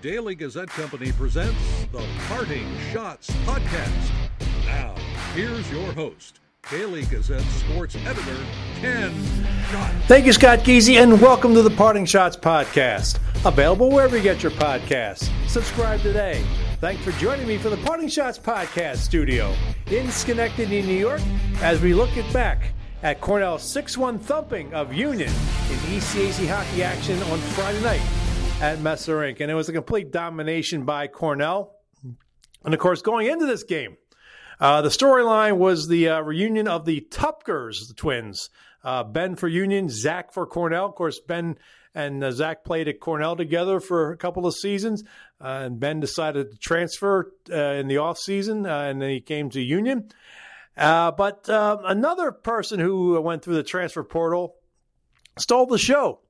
Daily Gazette Company presents the Parting Schotts Podcast. Now, here's your host, Daily Gazette sports editor, Ken Schott. Thank you, Scott Geezy, and welcome to the Parting Schotts Podcast. Available wherever you get your podcasts. Subscribe today. Thanks for joining me for the Parting Schotts Podcast studio in Schenectady, New York, as we look at back at Cornell's 6 1 thumping of Union in ECAC hockey action on Friday night at Messa Rink. And it was a complete domination by Cornell. And of course, going into this game, uh, the storyline was the uh, reunion of the Tupkers, the twins. Uh, ben for Union, Zach for Cornell. Of course, Ben and uh, Zach played at Cornell together for a couple of seasons. Uh, and Ben decided to transfer uh, in the offseason, uh, and then he came to Union. but another person who went through the transfer portal stole the show.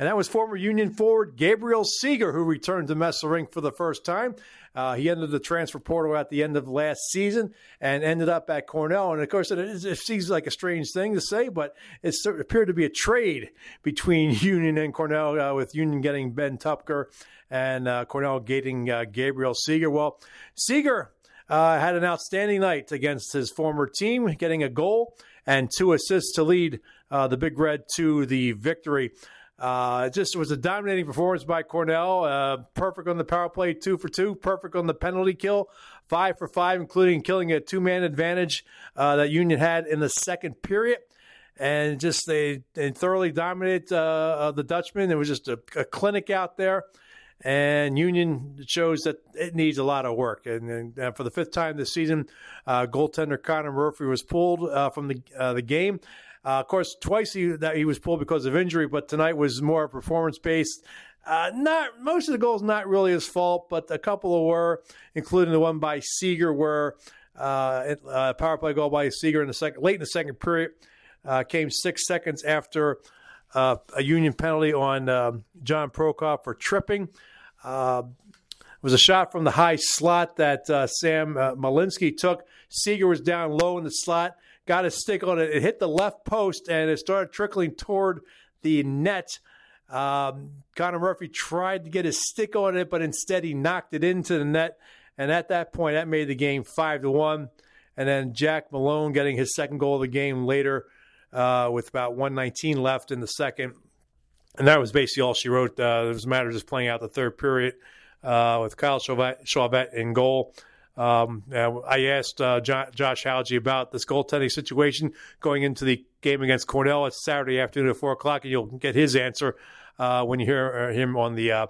And that was former Union forward Gabriel Seger, who returned to Messa Rink. for the first time. Uh, he entered the transfer portal at the end of last season and ended up at Cornell. And of course, it, it seems like a strange thing to say, but it appeared to be a trade between Union and Cornell, uh, with Union getting Ben Tupker and uh, Cornell getting uh, Gabriel Seger. Well, Seger uh, had an outstanding night against his former team, getting a goal and two assists to lead uh, the Big Red to the victory. Uh, it just was a dominating performance by Cornell. Uh, perfect on the power play, two for two. Perfect on the penalty kill, five for five, including killing a two man advantage uh, that Union had in the second period. And just they, they thoroughly dominated uh, the Dutchman. It was just a, a, clinic out there. And Union shows that it needs a lot of work. And, and uh, for the fifth time this season, uh, goaltender Connor Murphy was pulled from the the game. Uh, of course, twice he, that he was pulled because of injury, but tonight was more performance based. Uh, not most of the goals not really his fault, but a couple of were, including the one by Seger, where uh, a power play goal by Seger in the second, late in the second period, uh, came six seconds after uh, a Union penalty on um, John Prokop for tripping. Uh, it was a shot from the high slot that uh, Sam uh, Malinski took. Seger was down low in the slot got a stick on it. It hit the left post and it started trickling toward the net. Um, Connor Murphy tried to get his stick on it, but instead he knocked it into the net. And at that point, that made the game five to one. And then Jack Malone getting his second goal of the game later, uh, with about 119 left in the second. And that was basically all she wrote. Uh, it was a matter of just playing out the third period uh, with Kyle Chauvette in goal. Um, I asked uh, Josh Hauge about this goaltending situation going into the game against Cornell. It's Saturday afternoon at 4 o'clock, and you'll get his answer uh, when you hear uh, him on the uh,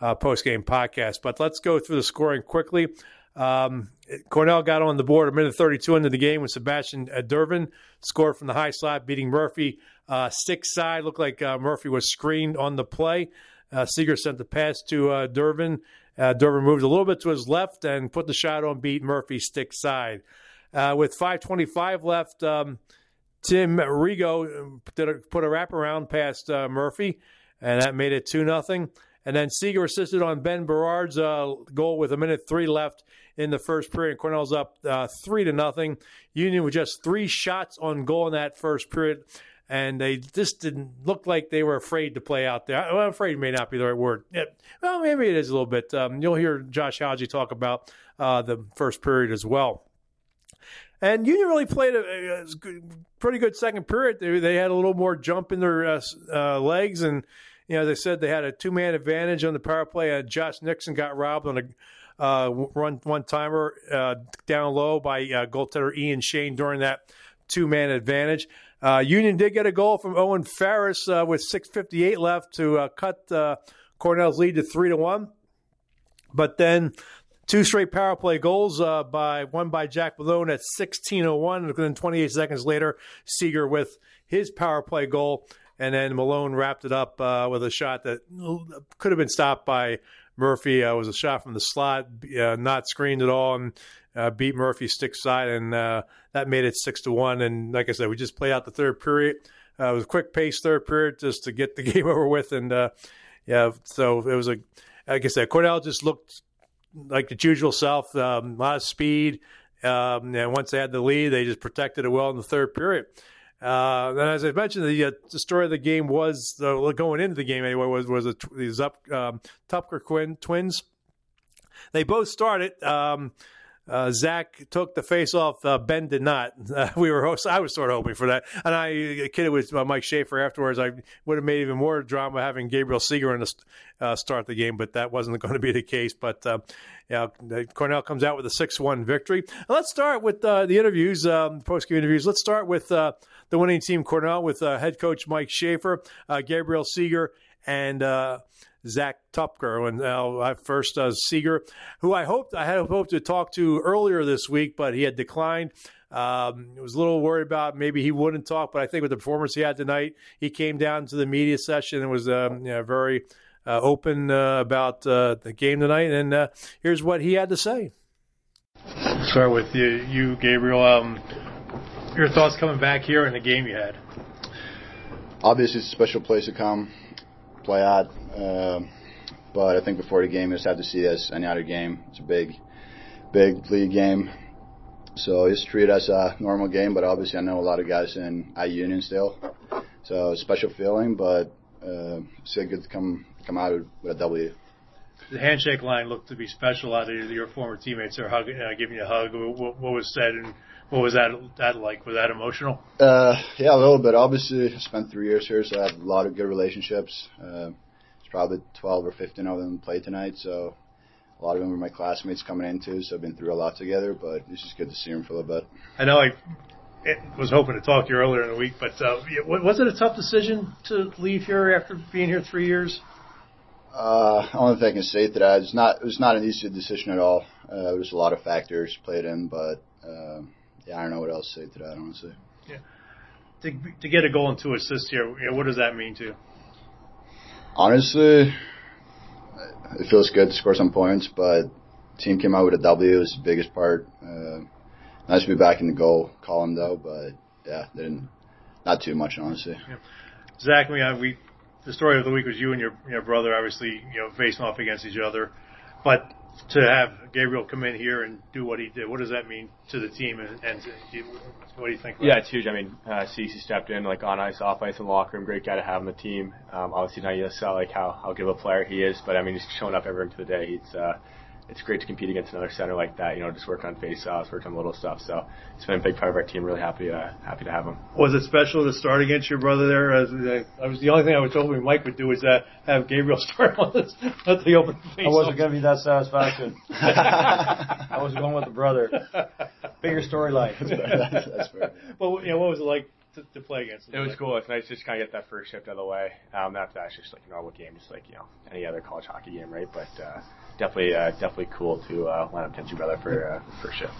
uh, post game podcast. But let's go through the scoring quickly. Um, Cornell got on the board a minute 32 into the game when Sebastian Dirven scored from the high slot, beating Murphy. Uh, stick side looked like Murphy was screened on the play. Seger sent the pass to Dirven uh, moved a little bit to his left and put the shot on beat Murphy stick side. Uh, with 5:25 left, um, Tim Rigo did a, put a wraparound past uh, Murphy, and that made it two nothing. And then Seger assisted on Ben Berard's uh, goal with a minute three left in the first period. Cornell's up uh, three to nothing. Union with just three shots on goal in that first period and they just didn't look like they were afraid to play out there. Well, afraid may not be the right word. Well, maybe it is a little bit. Um, you'll hear Josh Hauge talk about uh, the first period as well. And Union really played a, a pretty good second period. They, they, had a little more jump in their uh, uh, legs, and you know, I said, they had a two man advantage on the power play. Uh, Josh Nixon got robbed on a uh, run one timer uh, down low by uh, goaltender Ian Shane during that two man advantage. Uh, Union did get a goal from Owen Farris uh, with 6:58 left to uh, cut uh, Cornell's lead to three to one. But then two straight power play goals uh, by one by Jack Malone at 16:01, and then 28 seconds later, Seger with his power play goal, and then Malone wrapped it up uh, with a shot that could have been stopped by Murphy. it was a shot from the slot, not screened at all, and uh, beat Murphy stick side, and uh, that made it six to one. And like I said, we just played out the third period. Uh, it was a quick pace third period just to get the game over with, and uh, yeah, so it was a like I said, Cornell just looked like its usual self, um, a lot of speed. Um, and once they had the lead, they just protected it well in the third period. Uh, and as I mentioned, the, uh, the story of the game was uh, going into the game anyway was was a, these up um, Tupker Quinn twins. They both started. Um, uh, Zach took the face off. Uh, ben did not. Uh, we were. host- I was sort of hoping for that, and I kidded with uh, Mike Schafer afterwards. I would have made even more drama having Gabriel Seger in the uh, start the game, but that wasn't going to be the case. But uh, yeah, Cornell comes out with a six-one victory. let's start with the interviews, um, post-game interviews. Let's start with the winning team, Cornell, with head coach Mike Schafer, Gabriel Seger, and Zach Tupker. And uh, first uh, Seger, who I hoped I had hoped to talk to earlier this week, but he had declined. Um, was a little worried about maybe he wouldn't talk, but I think with the performance he had tonight, he came down to the media session and was um, you know, very uh, open uh, about uh, the game tonight. And uh, here's what he had to say. Start with you, you Gabriel. Um, your thoughts coming back here in the game you had? Obviously, it's a special place to come play out. Uh, but I think before the game, you just have to see this any other game. It's a big, big league game. So just treat it as a normal game, but obviously I know a lot of guys in at Union still. So special feeling, but uh, it's good to come come out with a W. The handshake line looked to be special out of your former teammates. They're hugging, uh, giving you a hug. What, what was said and what was that that like? Was that emotional? Uh, yeah, a little bit. Obviously, I spent three years here, so I have a lot of good relationships. Uh, it's probably 12 or 15 of them played tonight, so a lot of them were my classmates coming in too. So I've been through a lot together, but it's just good to see them for a little bit. I know I was hoping to talk to you earlier in the week, but uh, was it a tough decision to leave here after being here three years? Uh, only thing I can say to that is not it was not an easy decision at all. Uh, there's a lot of factors played in, but. Uh, yeah, I don't know what else to say to that, honestly. Yeah. To, to get a goal and two assists here, what does that mean to you? Honestly, it feels good to score some points, but team came out with a W. It was the biggest part. Uh, nice to be back in the goal column though, but yeah, didn't not too much honestly. Yeah. Zach, we, uh, we the story of the week was you and your your brother obviously you know facing off against each other, but to have Gabriel come in here and do what he did, what does that mean to the team? And, and what do you think? Yeah, it's huge. I mean, uh, Cece stepped in like on ice, off ice, in the locker room. Great guy to have on the team. Um, obviously, now you saw like how how good of a player he is, but I mean, he's showing up every to the day. He's uh, it's great to compete against another center like that. You know, just work on face-offs, work on little stuff. So it's been a big part of our team. Really happy, uh, happy to have him. Was it special to start against your brother there? As uh, I was the only thing I was hoping Mike would do is uh, have Gabriel start on this at the open face. I wasn't going to be that satisfaction. I was going with the brother. Bigger storyline. that's, that's fair. Well, you know, what was it like to, to play against him? It was cool. It's nice just kind of get that first shift out of the way. Um, not that's just like a normal game, just like you know any other college hockey game, right? But uh, definitely uh, definitely cool to uh, line up against your brother for uh, for shift.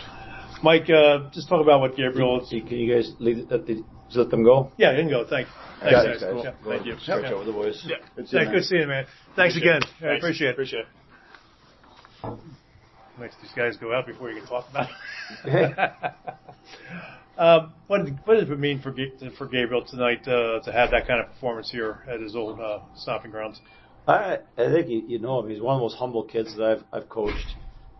Mike, uh, just talk about what Gabriel. Can you guys leave, let, the, let them go? Yeah, you can go. Thanks. Thanks, guys. guys. Cool. Yeah, thank you. Coach yep. over the boys. Yeah, good seeing, yeah, good seeing you, man. Thanks appreciate again. Yeah, I appreciate it. Appreciate it. Makes these guys go out before you can talk about it. um, what, what does it mean for for Gabriel tonight uh, to have that kind of performance here at his old uh, stomping grounds? I I think you, know him. He's one of the most humble kids that I've I've coached.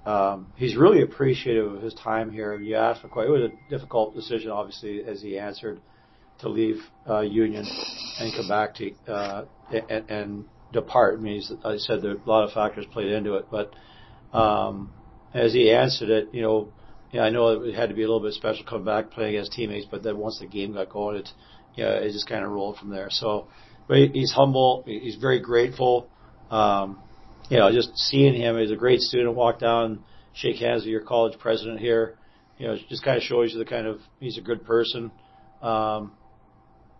Um, he's really appreciative of his time here. You asked him quite. It was a difficult decision, obviously, as he answered to leave uh, Union and come back to uh, and, and depart. I mean, I said there a lot of factors played into it, but um, as he answered it, you know, yeah, I know it had to be a little bit special coming back playing against teammates, but then once the game got going, it yeah, it just kind of rolled from there. So but he's humble. He's very grateful. Um, you know, just seeing him, he's a great student. Walk down, shake hands with your college president here. You know, just kind of shows you the kind of he's a good person. Um,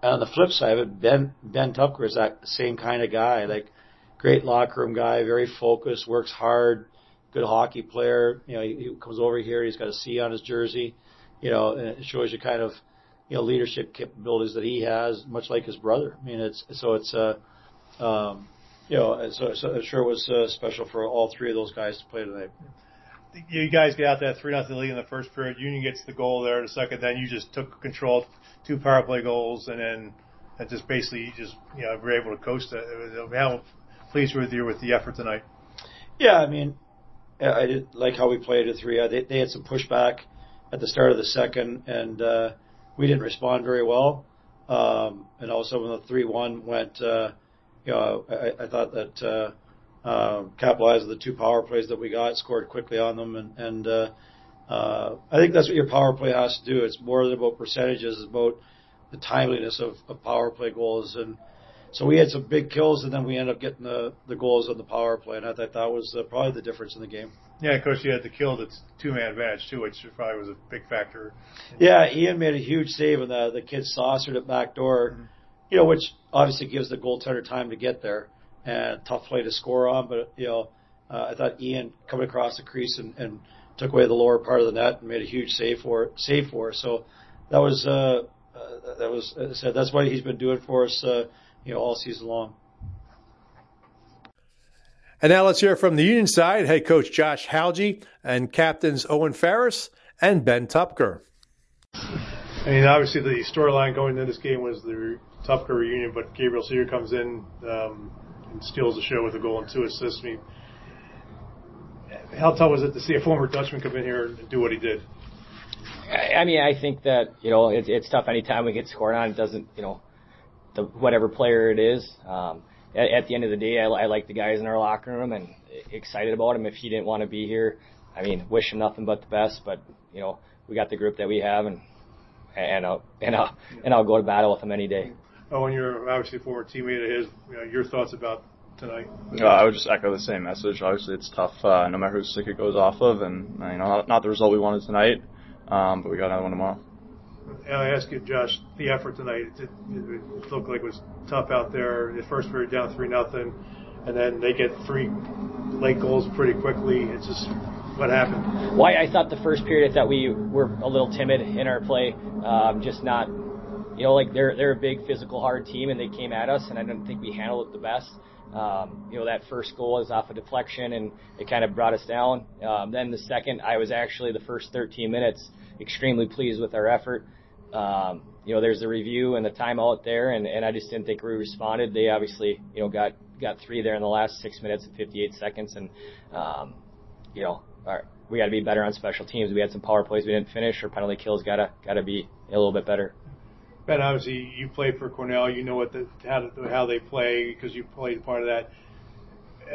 and on the flip side of it, Ben Ben Tupker is that same kind of guy, like great locker room guy, very focused, works hard, good hockey player. You know, he, he comes over here, he's got a C on his jersey. You know, and it shows you kind of you know leadership capabilities that he has, much like his brother. I mean, it's so it's uh, um, you know, so, so I'm sure it was uh, special for all three of those guys to play tonight. You guys get out that three nothing lead in the first period. Union gets the goal there in the second. Then you just took control, two power play goals, and then and just basically you just you know were able to coast it. How pleased with you with the effort tonight? Yeah, I mean, I did like how we played at three. They, they had some pushback at the start of the second, and uh, we didn't respond very well. Um, and also when the three one went, uh, you know, I, I thought that uh, uh, capitalized the two power plays that we got, scored quickly on them, and and uh, uh, I think that's what your power play has to do. It's more than about percentages; it's about the timeliness of, of power play goals. And so we had some big kills, and then we ended up getting the the goals on the power play, and I thought that was uh, probably the difference in the game. Yeah, of course you had the kill that's two man advantage too, which probably was a big factor. Yeah, Ian made a huge save, and the the kid saucered it back door. Mm-hmm. You know, which obviously gives the goaltender time to get there, and tough play to score on. But you know, uh, I thought Ian coming across the crease and, and took away the lower part of the net and made a huge save for save for. Us. So that was uh, uh, that was as I said that's what he's been doing for us, uh, you know, all season long. And now let's hear from the Union side, head coach Josh Hauge and captains Owen Farris and Ben Tupker. I mean, obviously the storyline going into this game was the Tupker reunion, but Gabriel Seger comes in um, and steals the show with a goal and two assists. I mean, how tough was it to see a former Dutchman come in here and do what he did? I mean, I think that you know it's, it's tough anytime we get scored on. It doesn't, you know, the whatever player it is. Um, at, at the end of the day, I, I like the guys in our locker room and excited about him. If he didn't want to be here, I mean, wish him nothing but the best. But you know, we got the group that we have, and and I'll and I'll and I'll go to battle with him any day. Oh, and you're obviously a former teammate of his. You know, your thoughts about tonight? Uh, I would just echo the same message. Obviously, it's tough uh, no matter who stick it goes off of, and you know, not, not the result we wanted tonight, um, but we got another one tomorrow. I ask you, Josh, the effort tonight. It, it, it looked like it was tough out there. The first period down three nothing, and then they get three late goals pretty quickly. It's just what happened. Why I thought the first period, I thought we were a little timid in our play, um, just not. You know, like they're they're a big physical hard team, and they came at us, and I didn't think we handled it the best. Um, you know, that first goal is off a deflection and it kind of brought us down. Um, then the second, I was actually the first 13 minutes extremely pleased with our effort. Um, you know, there's the review and the timeout there, and, and I just didn't think we responded. They obviously, you know, got got three there in the last six minutes and 58 seconds, and um, you know, our, we got to be better on special teams. We had some power plays we didn't finish, or penalty kills gotta gotta be a little bit better. Ben, obviously you played for Cornell. You know what the, how to, how they play because you played part of that.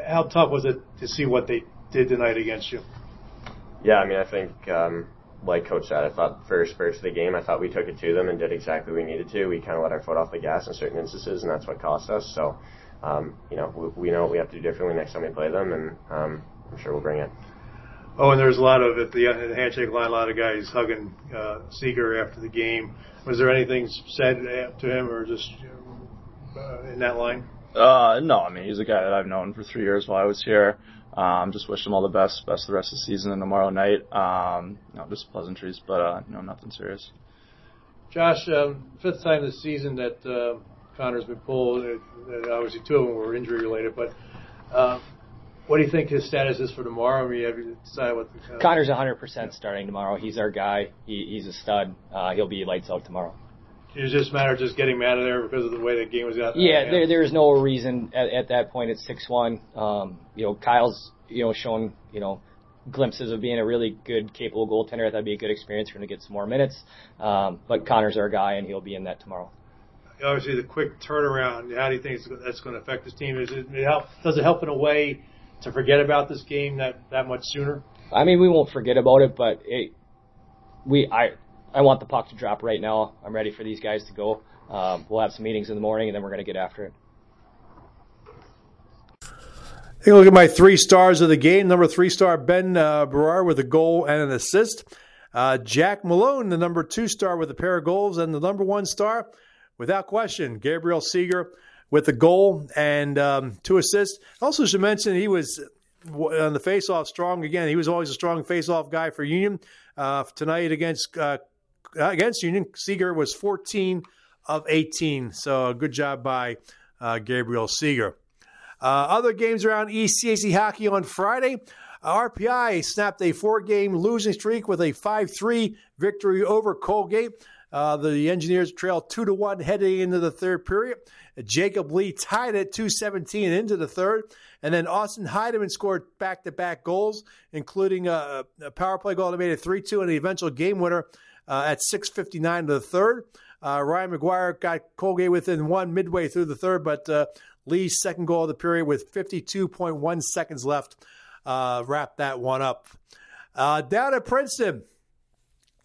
How tough was it to see what they did tonight against you? Yeah, I mean, I think um, like Coach said, I thought first first of the game, I thought we took it to them and did exactly what we needed to. We kind of let our foot off the gas in certain instances, and that's what cost us. So, um, you know, we, we know what we have to do differently next time we play them, and um, I'm sure we'll bring it. Oh, and there's a lot of at the, at the handshake line, a lot of guys hugging uh, Seger after the game. Was there anything said to him, or just uh, in that line? Uh, no, I mean he's a guy that I've known for three years while I was here. Um, just wish him all the best, best the rest of the season and tomorrow night. Um, you know, just pleasantries, but uh, no, nothing serious. Josh, um, fifth time this season that uh, Connor's been pulled. Uh, obviously, two of them were injury related, but uh, what do you think his status is for tomorrow? I mean, have you decided what? The, uh, Connor's 100% starting tomorrow. He's our guy. He, he's a stud. Uh, he'll be lights out tomorrow. It's just a matter of just getting out of there because of the way the game was out. Yeah, there, there is no reason at, at that point. It's six one. Um, you know, Kyle's you know shown you know glimpses of being a really good, capable goaltender. That'd be a good experience for him to get some more minutes. Um, but Connor's our guy, and he'll be in that tomorrow. Obviously, the quick turnaround. How do you think that's going to affect this team? Is it, it help, does it help in a way to forget about this game that that much sooner? I mean, we won't forget about it, but it, we I I want the puck to drop right now. I'm ready for these guys to go. Um, we'll have some meetings in the morning, and then we're going to get after it. Take a look at my three stars of the game. Number three star, Ben uh, with a goal and an assist. Uh, Jack Malone, the number two star with a pair of goals. And the number one star, without question, Gabriel Seger with a goal and um, two assists. Also, should mention he was on the faceoff strong again. He was always a strong faceoff guy for Union. Uh, tonight against uh, against Union, Seger was 14 of 18. So good job by uh, Gabriel Seger. Uh, other games around ECAC hockey on Friday. RPI snapped a four game losing streak with a 5 3 victory over Colgate. Uh, the Engineers trailed 2 to 1 heading into the third period. Jacob Lee tied it 217 into the third. And then Austin Heideman scored back to back goals, including a, a, power play goal that made it 3 2 and the eventual game winner uh, at 6.59 to the third. Uh, Ryan McGuire got Colgate within one midway through the third, but uh, Lee's second goal of the period with 52.1 seconds left uh, wrapped that one up. Uh, down at Princeton,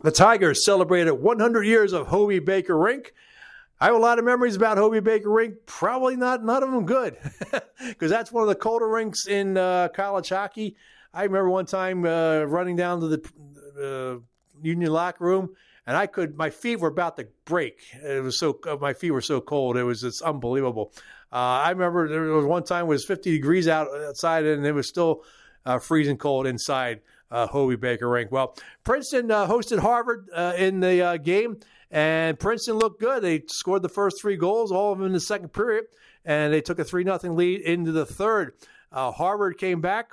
the Tigers celebrated 100 years of Hobey Baker Rink. I have a lot of memories about Hobey Baker Rink. Probably not none of them good, because that's one of the colder rinks in uh, college hockey. I remember one time uh, running down to the uh, Union locker room, and I could my feet were about to break. It was so my feet were so cold. It was it's unbelievable. Uh, I remember there was one time it was 50 degrees out outside, and it was still uh, freezing cold inside uh, Hobey Baker Rink. Well, Princeton uh, hosted Harvard uh, in the uh, game, and Princeton looked good. They scored the first three goals, all of them in the second period, and they took a 3 0 lead into the third. Uh, Harvard came back,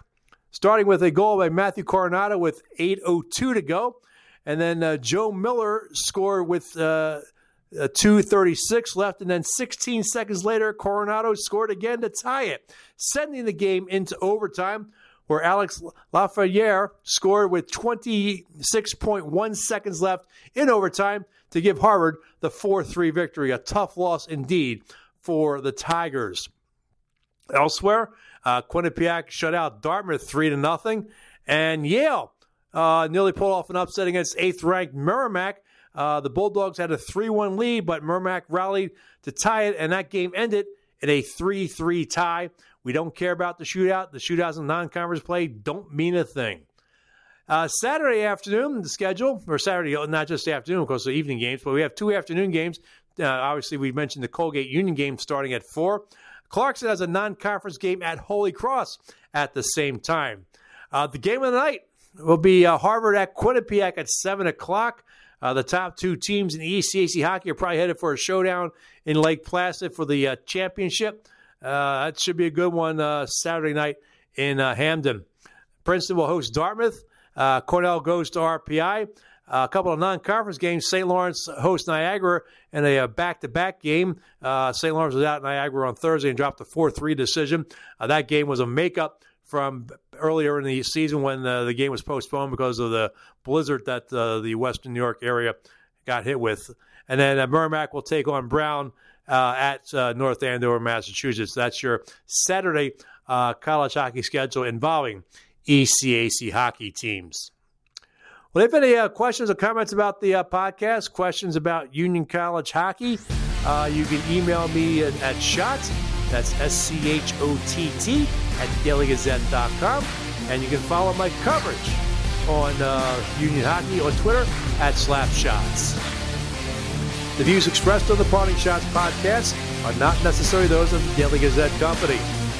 starting with a goal by Matthew Coronado with 8.02 to go. And then uh, Joe Miller scored with uh, 2.36 left. And then 16 seconds later, Coronado scored again to tie it, sending the game into overtime where Alex Laferriere scored with 26.1 seconds left in overtime to give Harvard the 4 3 victory. A tough loss indeed for the Tigers. Elsewhere, uh, Quinnipiac shut out Dartmouth 3 to nothing, and Yale uh, nearly pulled off an upset against eighth ranked Merrimack. Uh, the Bulldogs had a 3 1 lead, but Merrimack rallied to tie it, and that game ended in a 3 3 tie. We don't care about the shootout. The shootouts in non conference play don't mean a thing. Uh, Saturday afternoon, the schedule, or Saturday, not just the afternoon, of course, the evening games, but we have two afternoon games. Uh, obviously, we mentioned the Colgate Union game starting at 4. Clarkson has a non conference game at Holy Cross at the same time. Uh, the game of the night will be uh, Harvard at Quinnipiac at 7 o'clock. Uh, the top two teams in ECAC hockey are probably headed for a showdown in Lake Placid for the uh, championship. Uh, that should be a good one uh, Saturday night in uh, Hamden. Princeton will host Dartmouth. Cornell goes to RPI. a couple of non-conference games. St. Lawrence hosts Niagara in a back-to-back game. St. Lawrence was out Niagara on Thursday and dropped a 4-3 decision. that game was a makeup from earlier in the season when uh, the game was postponed because of the blizzard that uh, the Western New York area got hit with. And then uh, Merrimack will take on Brown uh, at uh, North Andover, Massachusetts. That's your Saturday college hockey schedule involving ECAC hockey teams. Well, if any questions or comments about the podcast, questions about Union College hockey, you can email me at, at shots. That's S C H O T T at dailygazette.com. And you can follow my coverage on uh, Union Hockey on Twitter at Slapshots. The views expressed on the Parting Schotts podcast are not necessarily those of the Daily Gazette Company.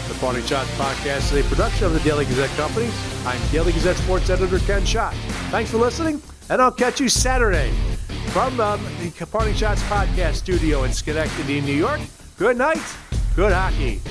The Parting Schotts podcast is a production of the Daily Gazette Company. I'm Daily Gazette sports editor Ken Schott. Thanks for listening, and I'll catch you Saturday from um, the Parting Schotts podcast studio in Schenectady, New York. Good night. Good hockey.